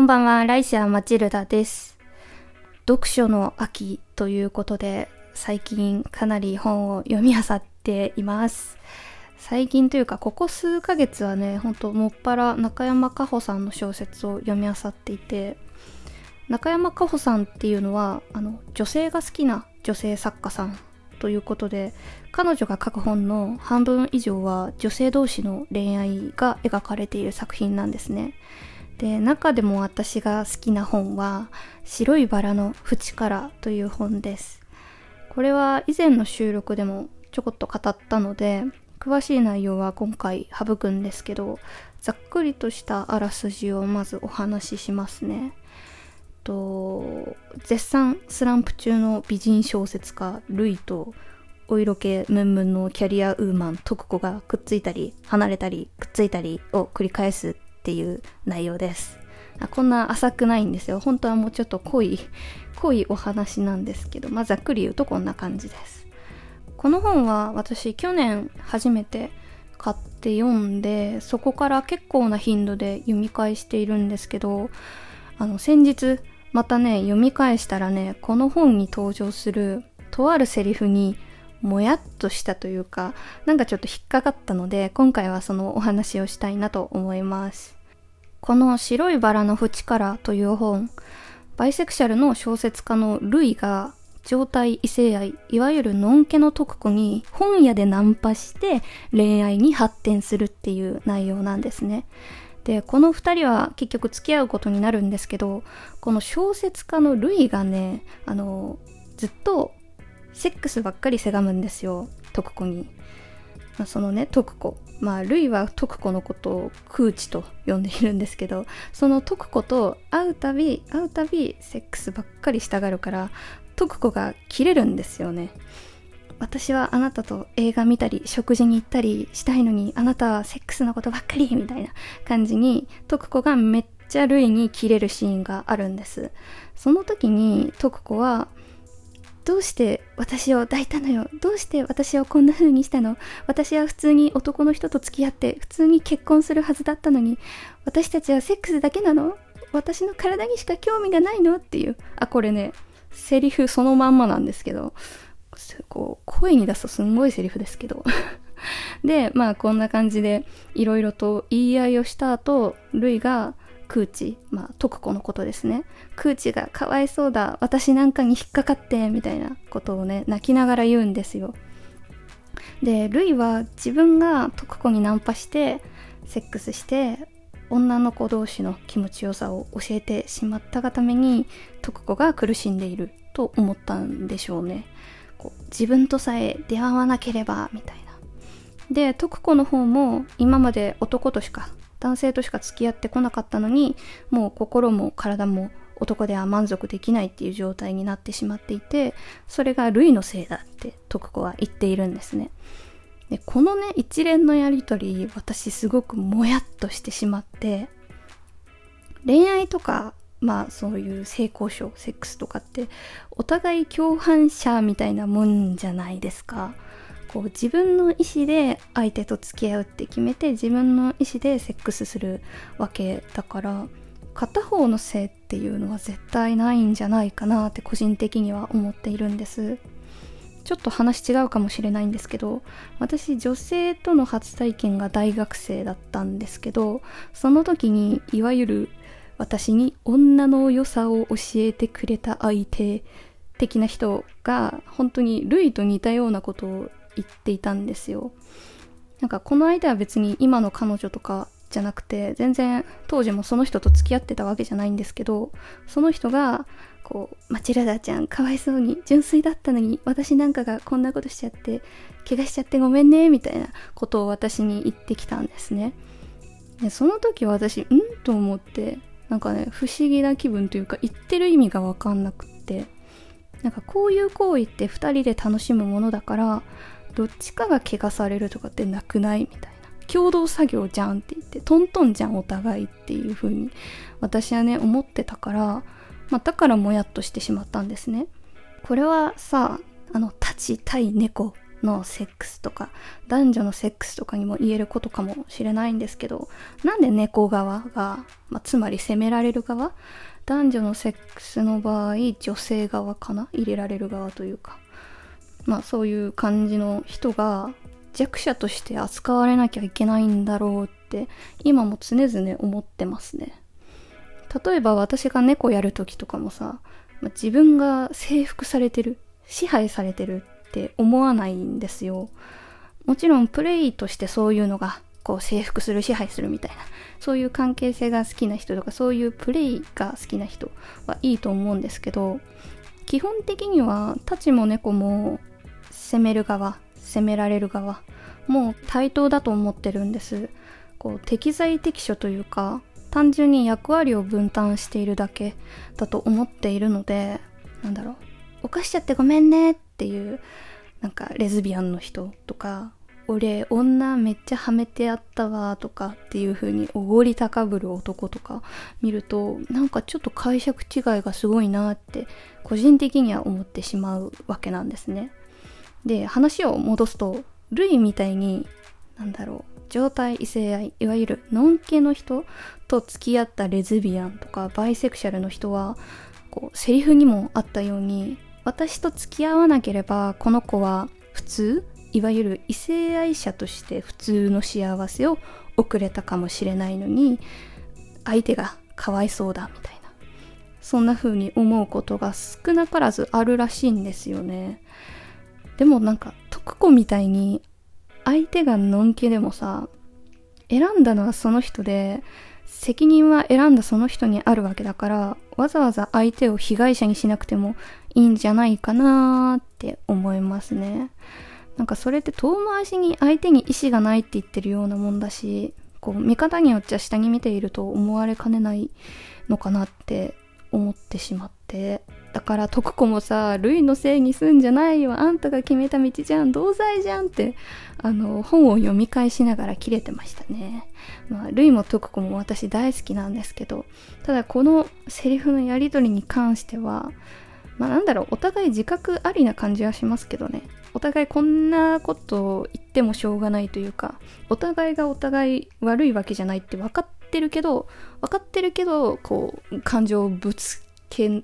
こんばんは、ライシア・マチルダです。読書の秋ということで、最近かなり本を読み漁っています。最近というか、ここ数ヶ月はね、ほんともっぱら中山果穂さんの小説を読み漁っていて、中山果穂さんっていうのは、あの、女性が好きな女性作家さんということで彼女が書く本の半分以上は女性同士の恋愛が描かれている作品なんですねで中でも私が好きな本は「白いバラの縁から」という本です。これは以前の収録でもちょこっと語ったので詳しい内容は今回省くんですけどざっくりとしたあらすじをまずお話ししますね。と絶賛スランプ中の美人小説家ルイとお色気ムンムンのキャリアウーマン徳子がくっついたり離れたりくっついたりを繰り返すっていう内容です。こんな浅くないんですよ。本当はもうちょっと濃い濃いお話なんですけどまあざっくり言うとこんな感じです。この本は私去年初めて買って読んでそこから結構な頻度で読み返しているんですけどあの先日またね読み返したらねこの本に登場するとあるセリフにもやっとしたというか、なんかちょっと引っかかったので、今回はそのお話をしたいなと思います。この白いバラの縁からという本、バイセクシャルの小説家のルイが状態異性愛、いわゆるのんけの特子に本屋でナンパして恋愛に発展するっていう内容なんですね。で、この二人は結局付き合うことになるんですけど、この小説家のルイがね、あの、ずっとセックスばっかりせがむんですよ徳子に、そのね徳子まあルイは徳子のことを空知と呼んでいるんですけどその徳子と会うたび会うたびセックスばっかりしたがるから徳子が切れるんですよね。私はあなたと映画見たり食事に行ったりしたいのにあなたはセックスのことばっかりみたいな感じに徳子がめっちゃルイに切れるシーンがあるんです。その時に徳子はどうして私を抱いたのよ？どうして私をこんな風にしたの？私は普通に男の人と付き合って普通に結婚するはずだったのに私たちはセックスだけなの？私の体にしか興味がないの？っていう。あこれねセリフそのまんまなんですけどこう声に出すとすんごいセリフですけど。でまあこんな感じでいろいろと言い合いをした後ルイがクーチ、まあ、徳子のことですね。クーチがかわいそうだ、私なんかに引っかかって、みたいなことをね、泣きながら言うんですよ。で、ルイは自分が徳子にナンパして、セックスして、女の子同士の気持ちよさを教えてしまったがために、徳子が苦しんでいると思ったんでしょうね。こう自分とさえ出会わなければ、みたいな。で、徳子の方も今まで男としか男性としか付き合ってこなかったのにもう心も体も男では満足できないっていう状態になってしまっていてそれがルイのせいだって徳子は言っているんですね。でこのね一連のやり取り私すごくもやっとしてしまって恋愛とかまあそういう性交渉セックスとかってお互い共犯者みたいなもんじゃないですか。こう自分の意思で相手と付き合うって決めて自分の意思でセックスするわけだから片方の性っていうのは絶対ないんじゃないかなって個人的には思っているんです。ちょっと話違うかもしれないんですけど私女性との初体験が大学生だったんですけどその時にいわゆる私に女の良さを教えてくれた相手的な人が本当にルイと似たようなことを言っていたんですよなんかこの間は別に今の彼女とかじゃなくて全然当時もその人と付き合ってたわけじゃないんですけどその人がこう「マチルダちゃんかわいそうに純粋だったのに私なんかがこんなことしちゃって怪我しちゃってごめんね」みたいなことを私に言ってきたんですねでその時私「ん?」と思ってなんかね不思議な気分というか言ってる意味が分かんなくってなんかこういう行為って2人で楽しむものだからどっちかが怪我されるとかってなくないみたいな。共同作業じゃんって言ってトントンじゃんお互いっていう風に私はね思ってたから、まあ、だからもやっとしてしまったんですね。これはさあの立ち対猫のセックスとか男女のセックスとかにも言えることかもしれないんですけどなんで猫側が、まあ、つまり責められる側？男女のセックスの場合女性側かな？入れられる側というか。まあそういう感じの人が弱者として扱われなきゃいけないんだろうって今も常々思ってますね。例えば私が猫やる時とかもさ、まあ、自分が征服されてる支配されてるって思わないんですよ。もちろんプレイとしてそういうのがこう征服する支配するみたいなそういう関係性が好きな人とかそういうプレイが好きな人はいいと思うんですけど基本的にはタチも猫も攻める側責められる側もう対等だと思ってるんですこう適材適所というか単純に役割を分担しているだけだと思っているのでなんだろう犯しちゃってごめんねっていうなんかレズビアンの人とか俺女めっちゃはめてやったわとかっていう風におごり高ぶる男とか見るとなんかちょっと解釈違いがすごいなって個人的には思ってしまうわけなんですね。で話を戻すとルイみたいになんだろう状態異性愛いわゆるノン系の人と付き合ったレズビアンとかバイセクシャルの人はこうセリフにもあったように私と付き合わなければこの子は普通いわゆる異性愛者として普通の幸せを送れたかもしれないのに相手がかわいそうだみたいな。そんな風に思うことが少なからずあるらしいんですよね。でもなんか徳子みたいに相手がのんけでもさ選んだのはその人で責任は選んだその人にあるわけだからわざわざ相手を被害者にしなくてもいいんじゃないかなって思いますね。なんかそれって遠回しに相手に意思がないって言ってるようなもんだし、こう見方によっちゃ下に見ていると思われかねないのかなって思ってしまって。だから徳子もさ、ルイのせいにすんじゃないよ。あんたが決めた道じゃん。同罪じゃんって、あの、本を読み返しながら切れてましたね。まあ、ルイも徳子も私大好きなんですけど、ただこのセリフのやりとりに関しては、まあなんだろう、お互い自覚ありな感じはしますけどね。お互いこんなことを言ってもしょうがないというかお互いがお互い悪いわけじゃないって分かってるけど分かってるけどこう感情をぶつけ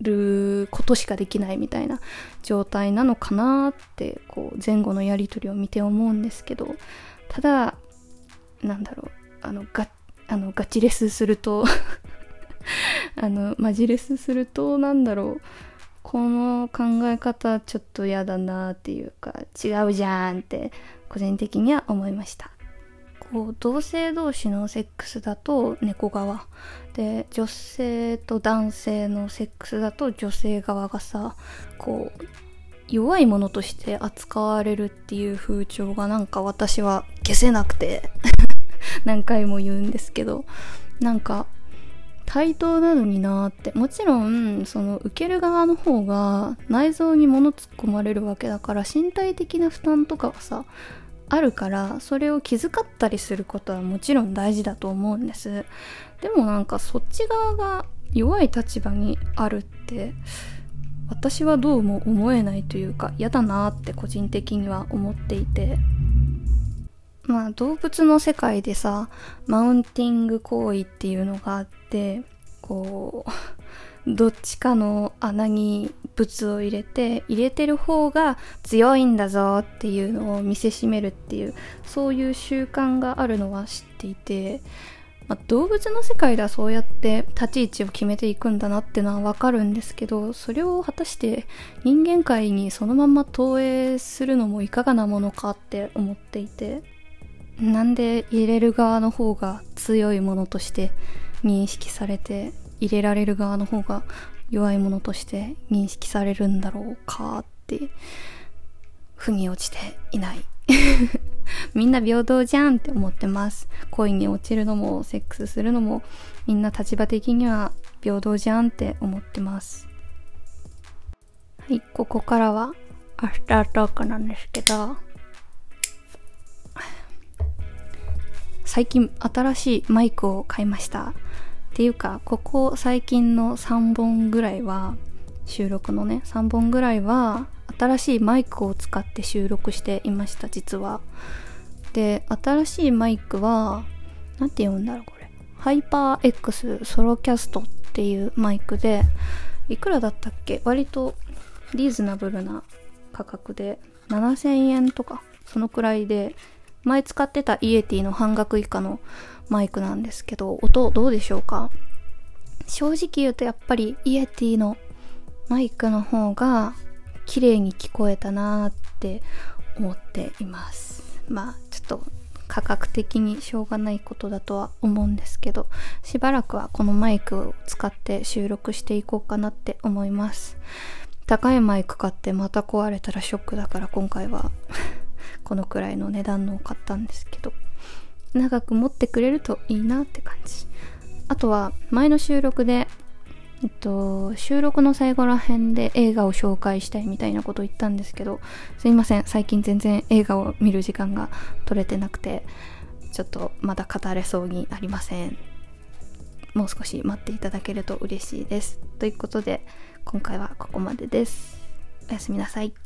ることしかできないみたいな状態なのかなってこう前後のやり取りを見て思うんですけどただなんだろうあのガあのガチレスすると あのマジレスするとなんだろうこの考え方ちょっと嫌だなっていうか違うじゃんって個人的には思いました。こう同性同士のセックスだと猫側。で女性と男性のセックスだと女性側がさこう弱いものとして扱われるっていう風潮がなんか私は消せなくて。何回も言うんですけど。なんか対等なのになーって。もちろんその受ける側の方が内臓に物突っ込まれるわけだから身体的な負担とかはさあるからそれを気遣ったりすることはもちろん大事だと思うんです。でもなんかそっち側が弱い立場にあるって私はどうも思えないというか嫌だなって個人的には思っていて。まあ動物の世界でさマウンティング行為っていうのがあってこう どっちかの穴に物を入れて入れてる方が強いんだぞっていうのを見せしめるっていうそういう習慣があるのは知っていて、まあ、動物の世界ではそうやって立ち位置を決めていくんだなってのはわかるんですけどそれを果たして人間界にそのまま投影するのもいかがなものかって思っていてなんで入れる側の方が強いものとして認識されて入れられる側の方が弱いものとして認識されるんだろうかって腑に落ちていない。みんな平等じゃんって思ってます。恋に落ちるのもセックスするのもみんな立場的には平等じゃんって思ってます。はいここからはアフタートークなんですけど。最近新しいマイクを買いました。っていうかここ最近の3本ぐらいは収録のね3本ぐらいは新しいマイクを使って収録していました実は。で新しいマイクは何て言うんだろうこれ。ハイパー X ソロキャストっていうマイクでいくらだったっけ？割とリーズナブルな価格で7000円とかそのくらいで前使ってた Yeti の半額以下のマイクなんですけど音どうでしょうか？正直言うとやっぱり Yeti のマイクの方が綺麗に聞こえたなーって思っています。まあちょっと価格的にしょうがないことだとは思うんですけどしばらくはこのマイクを使って収録していこうかなって思います。高いマイク買ってまた壊れたらショックだから今回は このくらいの値段のを買ったんですけど。長く持ってくれるといいなって感じあとは前の収録でえっと、収録の最後ら辺で映画を紹介したいみたいなこと言ったんですけど、すいません、最近全然映画を見る時間が取れてなくて、ちょっとまだ語れそうにありません。もう少し待っていただけると嬉しいです。ということで、今回はここまでです。おやすみなさい。